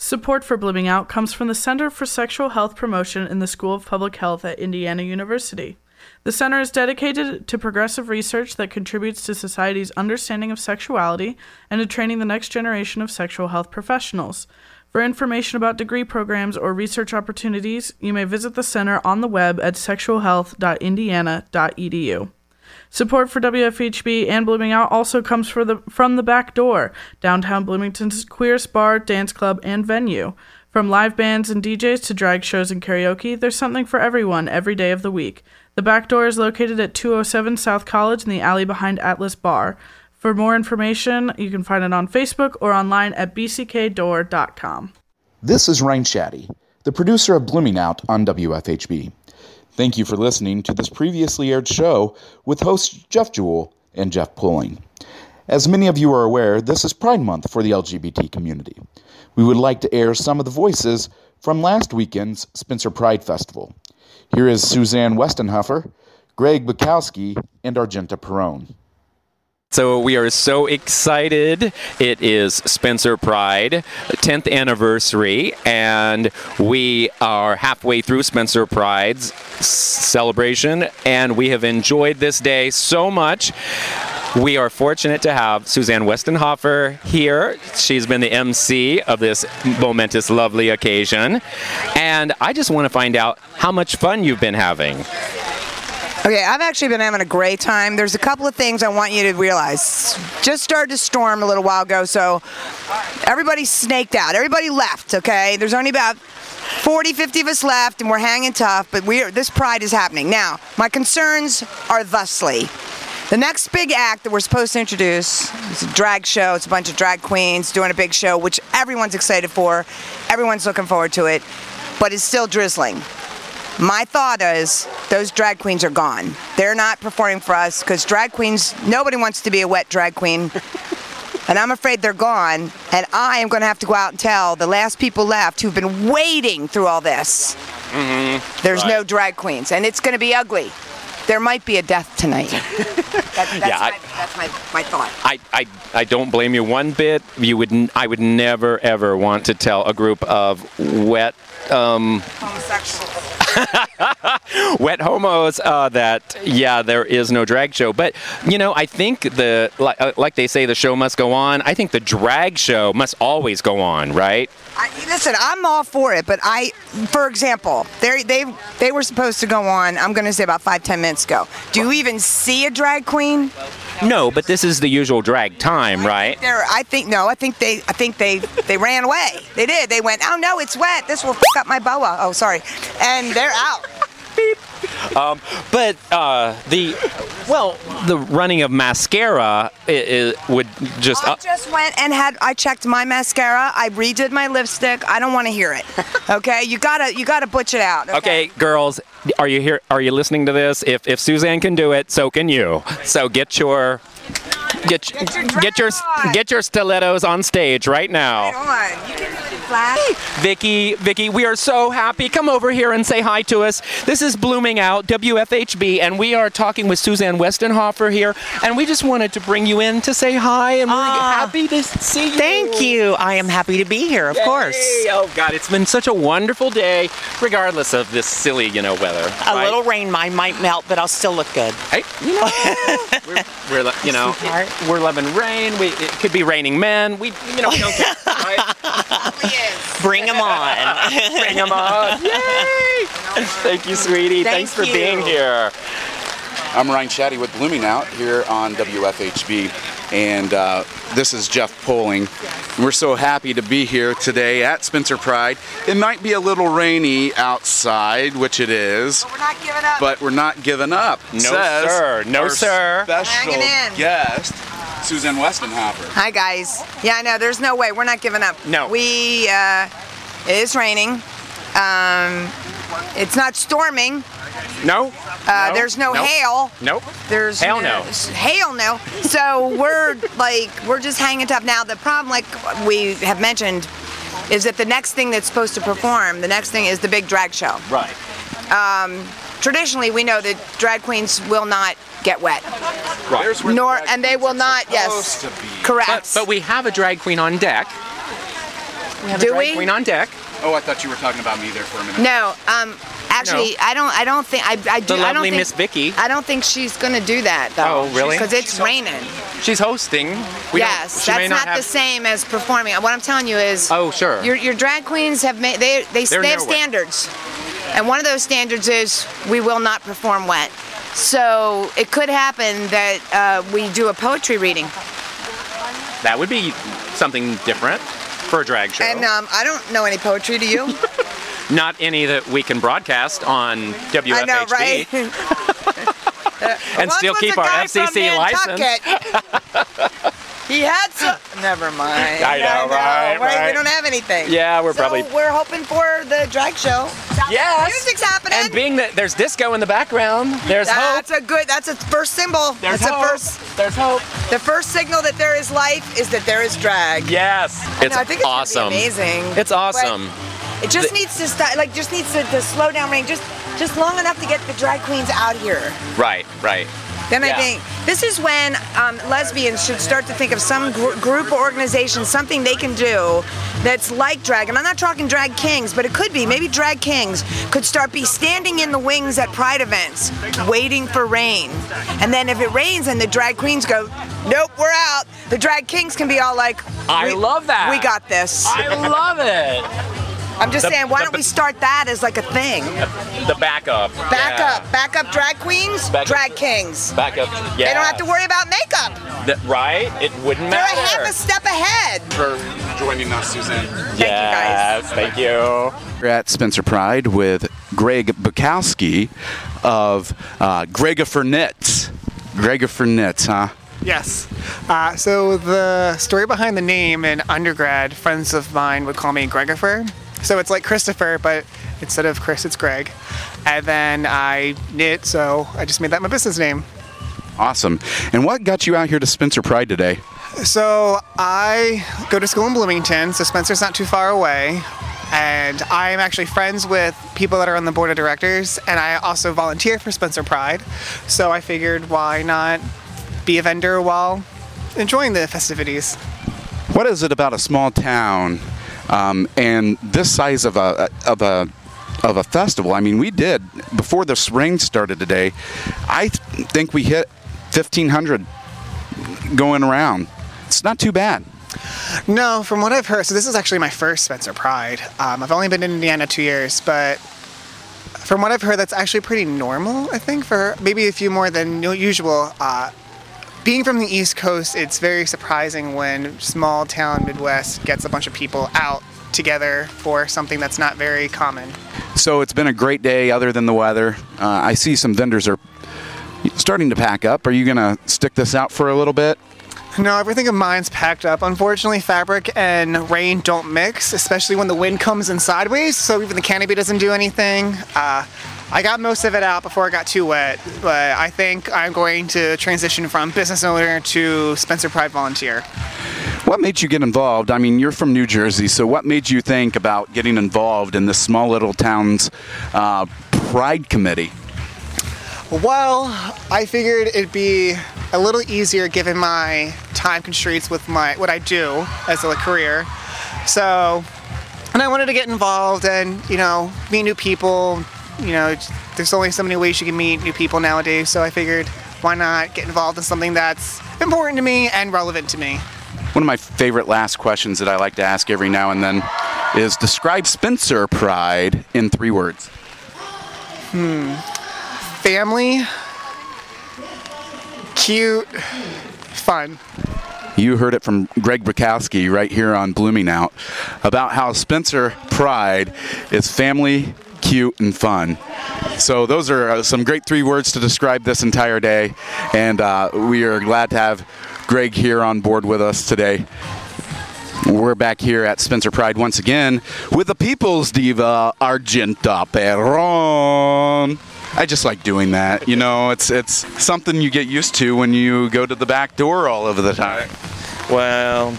Support for Blooming Out comes from the Center for Sexual Health Promotion in the School of Public Health at Indiana University. The center is dedicated to progressive research that contributes to society's understanding of sexuality and to training the next generation of sexual health professionals. For information about degree programs or research opportunities, you may visit the center on the web at sexualhealth.indiana.edu. Support for WFHB and Blooming Out also comes the, from the back door, downtown Bloomington's queerest bar, dance club, and venue. From live bands and DJs to drag shows and karaoke, there's something for everyone every day of the week. The back door is located at 207 South College in the alley behind Atlas Bar. For more information, you can find it on Facebook or online at bckdoor.com. This is Ryne Shadday, the producer of Blooming Out on WFHB. Thank you for listening to this previously aired show with hosts Jeff Jewell and Jeff Poling. As many of you are aware, this is Pride Month for the LGBT community. We would like to air some of the voices from last weekend's Spencer Pride Festival. Here is Suzanne Westenhoefer, Greg Bukowski, and Argenta Perone. So we are so excited. It is Spencer Pride, 10th anniversary, and we are halfway through Spencer Pride's celebration, and we have enjoyed this day so much. We are fortunate to have Suzanne Westenhoefer here. She's been the MC of this momentous, lovely occasion. And I just want to find out how much fun you've been having. Okay, I've actually been having a great time. There's a couple of things I want you to realize. Just started to storm a little while ago, so everybody snaked out. Everybody left, okay? There's only about 40, 50 of us left, and we're hanging tough, but we're, this pride is happening. Now, my concerns are thusly. The next big act that we're supposed to introduce is a drag show. It's a bunch of drag queens doing a big show, which everyone's excited for. Everyone's looking forward to it, but it's still drizzling. My thought is those drag queens are gone. They're not performing for us because drag queens, nobody wants to be a wet drag queen. and I'm afraid they're gone. And I am going to have to go out and tell the last people left who've been waiting through all this. Mm-hmm. There's no drag queens, and it's going to be ugly. There might be a death tonight. That- that's Yeah, I- that's my, my thought. I, I, I don't blame you one bit. You would n- I would never ever want to tell a group of wet um, Homosexuals. wet homos uh, that yeah there is no drag show. But you know i think the like, uh, like they say the show must go on. I think the drag show must always go on right I, listen, I'm all for it, but I, for example, they they they were supposed to go on. I'm going to say about five ten minutes ago. Do you even see a drag queen? no but this is the usual drag time right There, I think no. I think they, I think they, they ran away. They did. They went. Oh no, it's wet. This will f- up my boa. Oh, sorry. And they're out. but uh, the well the running of mascara i i would just I uh, just went and had. I checked my mascara. I redid my lipstick. I don't want to hear it. Okay, you gotta, you gotta butch it out. Okay, girls, are you here? Are you listening to this? If if Suzanne can do it, so can you. So get your get Get your get your on. get your stilettos on stage right now. Come on. You can do it flat. Vicky, Vicky, we are so happy. Come over here and say hi to us. This is Blooming Out, WFHB, and we are talking with Suzanne Westenhoefer here, and we just wanted to bring you in to say hi, and we're Ah. happy to see you. Thank you. I am happy to be here, of course. Oh God, it's been such a wonderful day, regardless of this silly, you know, weather. A right? little rain might, might melt, but I'll still look good. Hey, you know, we're, we're you know, Sweetheart. we're loving rain. We it could be raining men. We, you know, we don't care. Right? Bring them on. Bring 'em on. Yay! Thank you, sweetie. Thank Thanks for you. being here. I'm Ryne Shadday with Blooming Out here on WFHB, and uh, this is Jeff Poling. We're so happy to be here today at Spencer Pride. It might be a little rainy outside, which it is, but We're not giving up. but we're not giving up. No, says sir. No, our sir. Special in. guest, Susan Westenhoefer. Hi guys. Yeah, I know. There's no way. We're not giving up. No. We. Uh, it is raining. Um, it's not storming. No. Uh, There's no Nope. hail. Nope. There's Hail no. Hail no. So we're like we're just hanging tough. Now the problem, like we have mentioned, is that the next thing that's supposed to perform, the next thing is the big drag show. Right. Traditionally, we know that drag queens will not get wet, There's where the nor and they will not. Yes, to be. correct. But, but we have a drag queen on deck. We have Do a drag we? queen on deck. Oh, I thought you were talking about me there for a minute. No, um, actually, I don't. I don't think. I, I do. The I don't lovely think, Miss Vicky. I don't think she's gonna do that though. Oh, really? Because it's raining. She's hosting. We don't- yes, she may that's not, have- the same as performing. What I'm telling you is. Oh, sure. Your, your drag queens have made they they, They're they have nowhere. standards, and one of those standards is we will not perform wet. So it could happen that uh, we do a poetry reading, That would be something different for a drag show. and um, I don't know any poetry. Do you? Not any that we can broadcast on WFHB. I know, right? And Once still keep our guy FCC license. Nantucket. he had some. Never mind. I know, right, Wait, right. We don't have anything. Yeah, we're so probably- We're hoping for the drag show. Yes. Music's happening. And being that there's disco in the background, there's that's hope. That's a good. That's a first symbol. There's that's hope. a first. There's hope. The first signal that there is life is that there is drag. Yes. It's I think it's gonna be awesome. amazing. It's awesome. It just The- needs to stop. Like, just needs to, to slow down rain. Just, just long enough to get the drag queens out here. Right, right. Then Yeah. I think this is when um, lesbians should start to think of some gr- group or organization, something they can do that's like drag. And I'm not talking drag kings, but it could be. Maybe drag kings could start be standing in the wings at pride events, waiting for rain. And then if it rains and the drag queens go, nope, we're out. The drag kings can be all like, I love that. We got this. I love it. I'm just The- saying, why the- don't we start that as like a thing? The backup. Backup. Yeah. up, back up, drag queens, Back up. drag kings. Backup. Yeah. They don't have to worry about makeup. Th- right? It wouldn't matter. They're a half a step ahead. For joining us, Suzanne. Thank yes, you guys. thank you. We're at Spencer Pride with Greg Bukowski of uh, Grega for Knits. Grega for Knits, huh? Yes. Uh, so the story behind the name in undergrad, friends of mine would call me Gregofer. So it's like Christopher, but instead of Chris, it's Greg. And then I knit, so I just made that my business name. Awesome. And what got you out here to Spencer Pride today? So I go to school in Bloomington, so Spencer's not too far away. And I'm actually friends with people that are on the board of directors, and I also volunteer for Spencer Pride. So I figured why not be a vendor while enjoying the festivities. What is it about a small town um, and this size of a of a of a festival? I mean, we did before this rain started today. I th- think we hit 1,500 going around. It's not too bad. No, from what I've heard, so this is actually my first Spencer Pride. Um, I've only been in Indiana two years, but from what I've heard, that's actually pretty normal, I think, for maybe a few more than usual. Uh, being from the East Coast, it's very surprising when small town Midwest gets a bunch of people out together for something that's not very common. So it's been a great day, other than the weather. Uh, I see some vendors are starting to pack up. Are you gonna stick this out for a little bit? No, everything of mine's packed up. Unfortunately, fabric and rain don't mix, especially when the wind comes in sideways. So even the canopy doesn't do anything. Uh, I got most of it out before it got too wet, but I think I'm going to transition from business owner to Spencer Pride volunteer. What made you get involved? I mean, you're from New Jersey, so what made you think about getting involved in this small little town's uh, pride committee? Well, I figured it'd be a little easier given my time constraints with my what I do as a career. So, and I wanted to get involved and you know meet new people. You know, there's only so many ways you can meet new people nowadays. So I figured, why not get involved in something that's important to me and relevant to me. One of my favorite last questions that I like to ask every now and then is describe Spencer Pride in three words. Hmm. Family, cute, fun. You heard it from Greg Bukowski right here on Blooming Out about how Spencer Pride is family, cute, and fun. So those are uh, some great three words to describe this entire day, and uh, we are glad to have Greg here on board with us today. We're back here at Spencer Pride once again with the People's Diva Argenta Perron. I just like doing that. You know, it's it's something you get used to when you go to the back door all of the time. Well,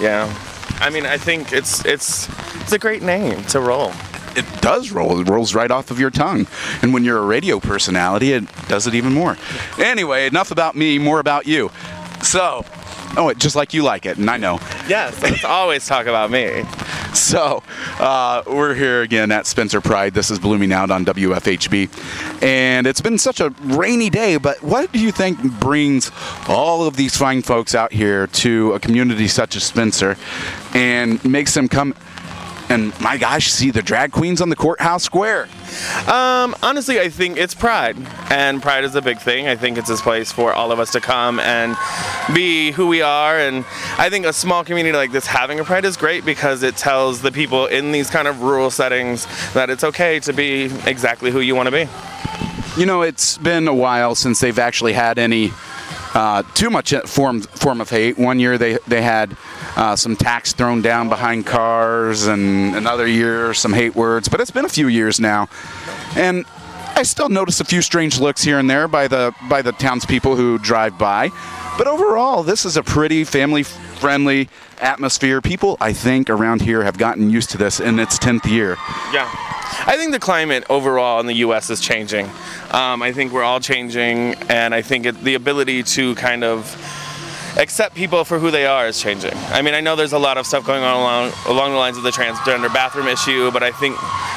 yeah. I mean, I think it's it's it's a great name to roll. It does roll. It rolls right off of your tongue. And when you're a radio personality, it does it even more. Anyway, enough about me, more about you. So, oh, it, just like you like it, and I know. Yes, let's always talk about me. So uh, we're here again at Spencer Pride. This is Blooming Out on WFHB. And it's been such a rainy day, but what do you think brings all of these fine folks out here to a community such as Spencer and makes them come and, my gosh, see the drag queens on the courthouse square? Um, honestly, I think it's pride, and pride is a big thing. I think it's this place for all of us to come and be who we are. And I think a small community like this having a pride is great because it tells the people in these kind of rural settings that it's okay to be exactly who you want to be. You know, it's been a while since they've actually had any uh, too much form form of hate. One year they they had uh, some tax thrown down behind cars, and another year some hate words. But it's been a few years now, and I still notice a few strange looks here and there by the by the townspeople who drive by. But overall, this is a pretty family friendly atmosphere. People, I think, around here have gotten used to this in its 10th year. Yeah. I think the climate overall in the U.S. is changing. Um, I think we're all changing, and I think it, the ability to kind of accept people for who they are is changing. I mean, I know there's a lot of stuff going on along along the lines of the transgender bathroom issue, but I think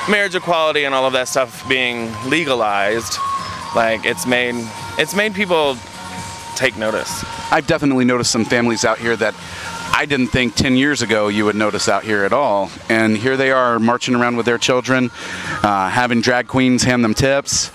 marriage equality and all of that stuff being legalized, like it's made it's made people take notice. I've definitely noticed some families out here that I didn't think 10 years ago you would notice out here at all. And here they are marching around with their children, uh, having drag queens hand them tips.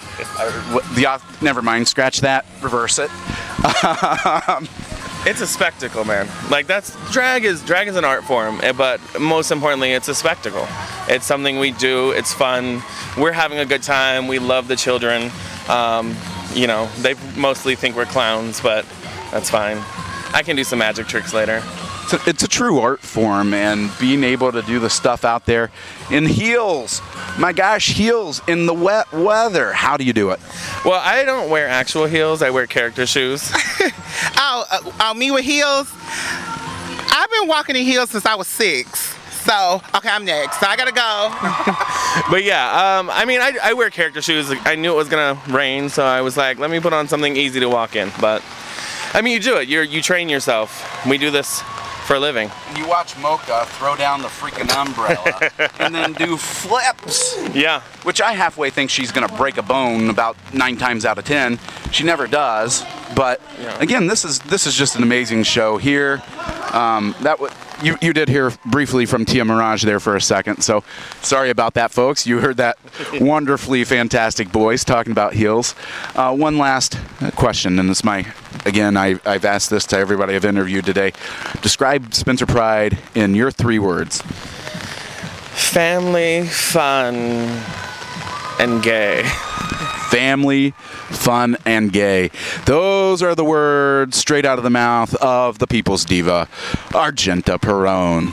The, never mind, scratch that, reverse it. it's a spectacle, man. Like that's drag is drag is an art form, eh, but most importantly, it's a spectacle. It's something we do. It's fun. We're having a good time. We love the children. Um, you know, they mostly think we're clowns, but that's fine. I can do some magic tricks later. It's a, it's a, true art form, and being able to do the stuff out there in heels. My gosh, heels in the wet weather. How do you do it? Well, I don't wear actual heels. I wear character shoes. oh, uh, oh, me with heels. I've been walking in heels since I was six. So, okay, I'm next. So I gotta go. but yeah, um, I mean, I, I wear character shoes. I knew it was gonna rain, so I was like, let me put on something easy to walk in. But I mean, you do it. You you train yourself. We do this for a living. You watch Mocha throw down the freaking umbrella and then do flips. Yeah. Which I halfway think she's going to break a bone about nine times out of ten. She never does. But yeah. again, this is this is just an amazing show here. Um, that w- you, you did hear briefly from Tia Mirage there for a second, so sorry about that, folks. You heard that wonderfully fantastic voice talking about heels. Uh, one last question, and this my again, I, I've asked this to everybody I've interviewed today. Describe Spencer Pride in your three words. Family, fun, and gay family, fun, and gay. Those are the words straight out of the mouth of the people's diva, Argenta Perone.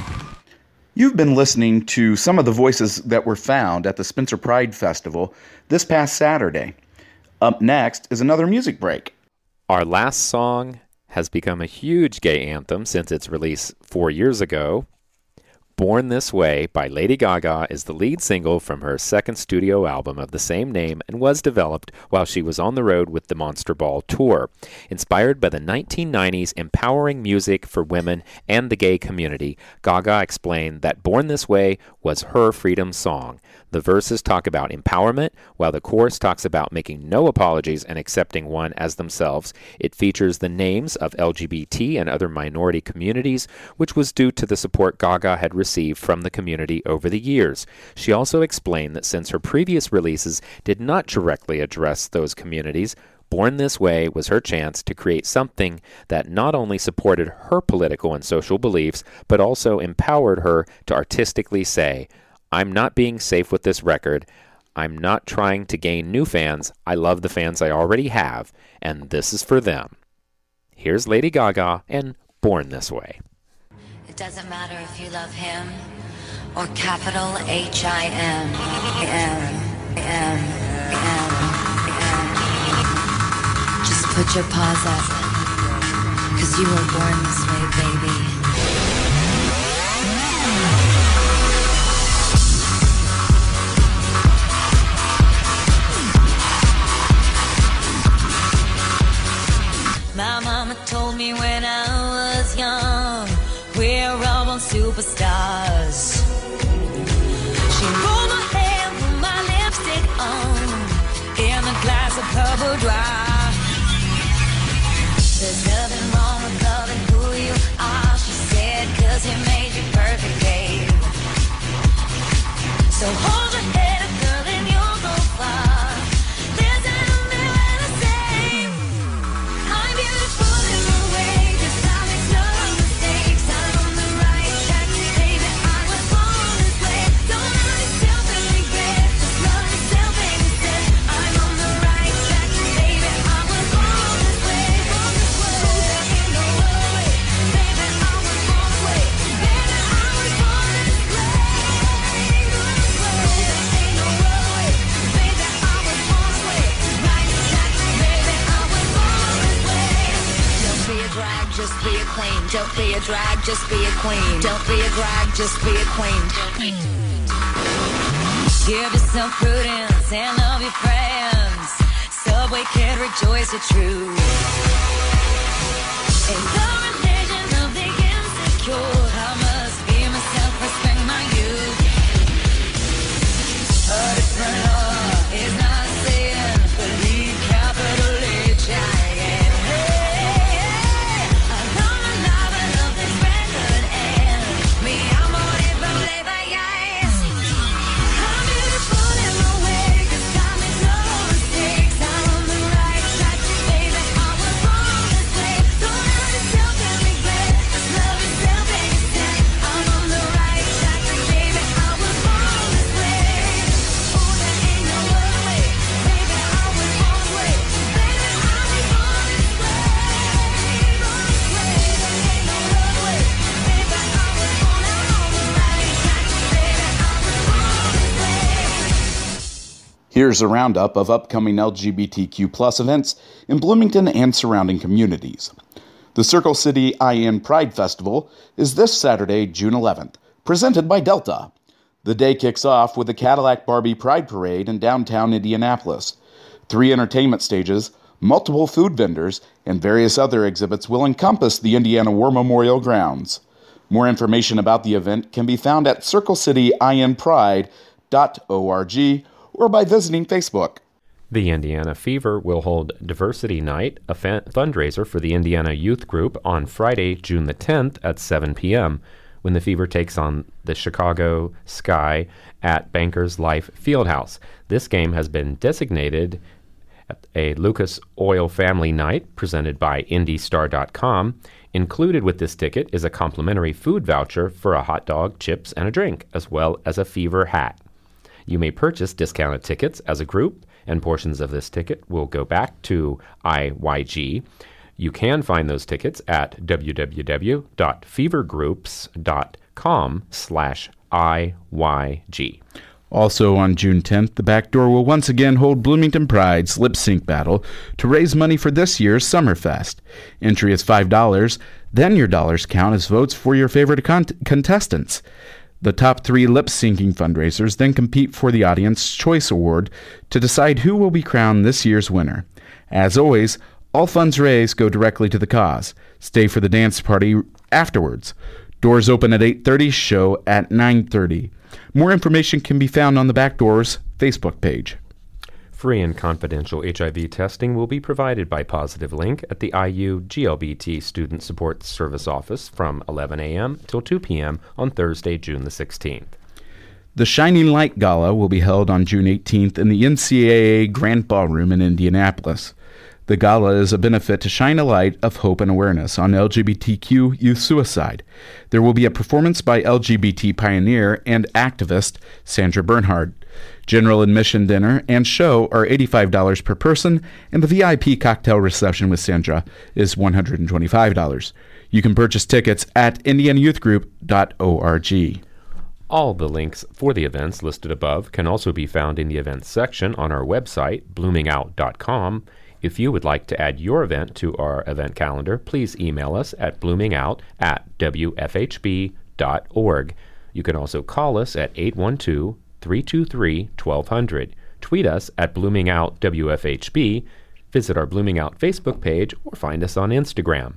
You've been listening to some of the voices that were found at the Spencer Pride Festival this past Saturday. Up next is another music break. Our last song has become a huge gay anthem since its release four years ago. Born This Way by Lady Gaga is the lead single from her second studio album of the same name and was developed while she was on the road with the Monster Ball tour. Inspired by the 1990s empowering music for women and the gay community, Gaga explained that Born This Way was her freedom song. The verses talk about empowerment, while the chorus talks about making no apologies and accepting one as themselves. It features the names of LGBT and other minority communities, which was due to the support Gaga had received from the community over the years. She also explained that since her previous releases did not directly address those communities, Born This Way was her chance to create something that not only supported her political and social beliefs, but also empowered her to artistically say, I'm not being safe with this record. I'm not trying to gain new fans. I love the fans I already have, and this is for them. Here's Lady Gaga and Born This Way. Doesn't matter if you love him or capital H I M M M M M. Just put your paws up, cause you were born this way, baby. My mama told me when I just be a queen. Give yourself prudence and love your friends. Subway kid, rejoice the truth. Here's a roundup of upcoming LGBTQ events in Bloomington and surrounding communities. The Circle City IN Pride Festival is this Saturday, June 11th, presented by Delta. The day kicks off with the Cadillac Barbie Pride Parade in downtown Indianapolis. Three entertainment stages, multiple food vendors, and various other exhibits will encompass the Indiana War Memorial grounds. More information about the event can be found at circlecityinpride.org or by visiting Facebook. The Indiana Fever will hold Diversity Night, a fundraiser for the Indiana Youth Group, on Friday, June the 10th at 7 p.m., when the Fever takes on the Chicago Sky at Bankers Life Fieldhouse. This game has been designated a Lucas Oil Family Night presented by IndyStar.com. Included with this ticket is a complimentary food voucher for a hot dog, chips, and a drink, as well as a Fever hat. You may purchase discounted tickets as a group, and portions of this ticket will go back to IYG. You can find those tickets at www.fevergroups.com slash IYG. Also on June 10th, the Back Door will once again hold Bloomington Pride's lip sync battle to raise money for this year's Summerfest. Entry is $5, then your dollars count as votes for your favorite con- contestants. The top three lip syncing fundraisers then compete for the Audience Choice Award to decide who will be crowned this year's winner. As always, all funds raised go directly to the cause. Stay for the dance party afterwards. Doors open at 8:30, show at 9:30. More information can be found on the Back Doors Facebook page. Free and confidential HIV testing will be provided by Positive Link at the IU GLBT Student Support Service Office from 11 a.m. till 2 p.m. on Thursday, June the 16th. The Shining Light Gala will be held on June 18th in the NCAA Grand Ballroom in Indianapolis. The gala is a benefit to shine a light of hope and awareness on LGBTQ youth suicide. There will be a performance by LGBT pioneer and activist Sandra Bernhard. General admission dinner and show are $85 per person, and the VIP cocktail reception with Sandra is $125. You can purchase tickets at indianayouthgroup.org. All the links for the events listed above can also be found in the events section on our website, bloomingout.com. If you would like to add your event to our event calendar, please email us at bloomingout at wfhb.org. You can also call us at 812 323 1200. Tweet us at bloomingoutwfhb, visit our Blooming Out Facebook page, or find us on Instagram.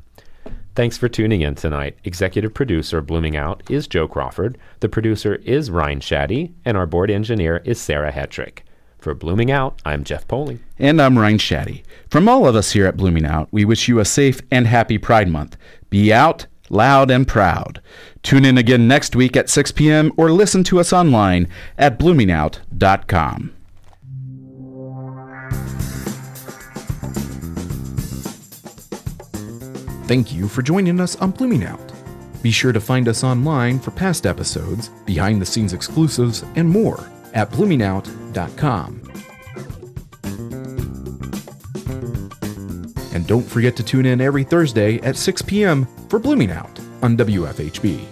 Thanks for tuning in tonight. Executive producer Blooming Out is Joe Crawford. The producer is Ryne Shadday, and our board engineer is Sarah Hetrick. For Blooming Out, I'm Jeff Poling. And I'm Ryne Shadday. From all of us here at Blooming Out, we wish you a safe and happy Pride Month. Be out, loud, and proud. Tune in again next week at 6 p.m. or listen to us online at bloomingout.com. Thank you for joining us on Blooming Out. Be sure to find us online for past episodes, behind the scenes exclusives, and more at bloomingout.com. And don't forget to tune in every Thursday at 6 p.m. for Blooming Out on WFHB.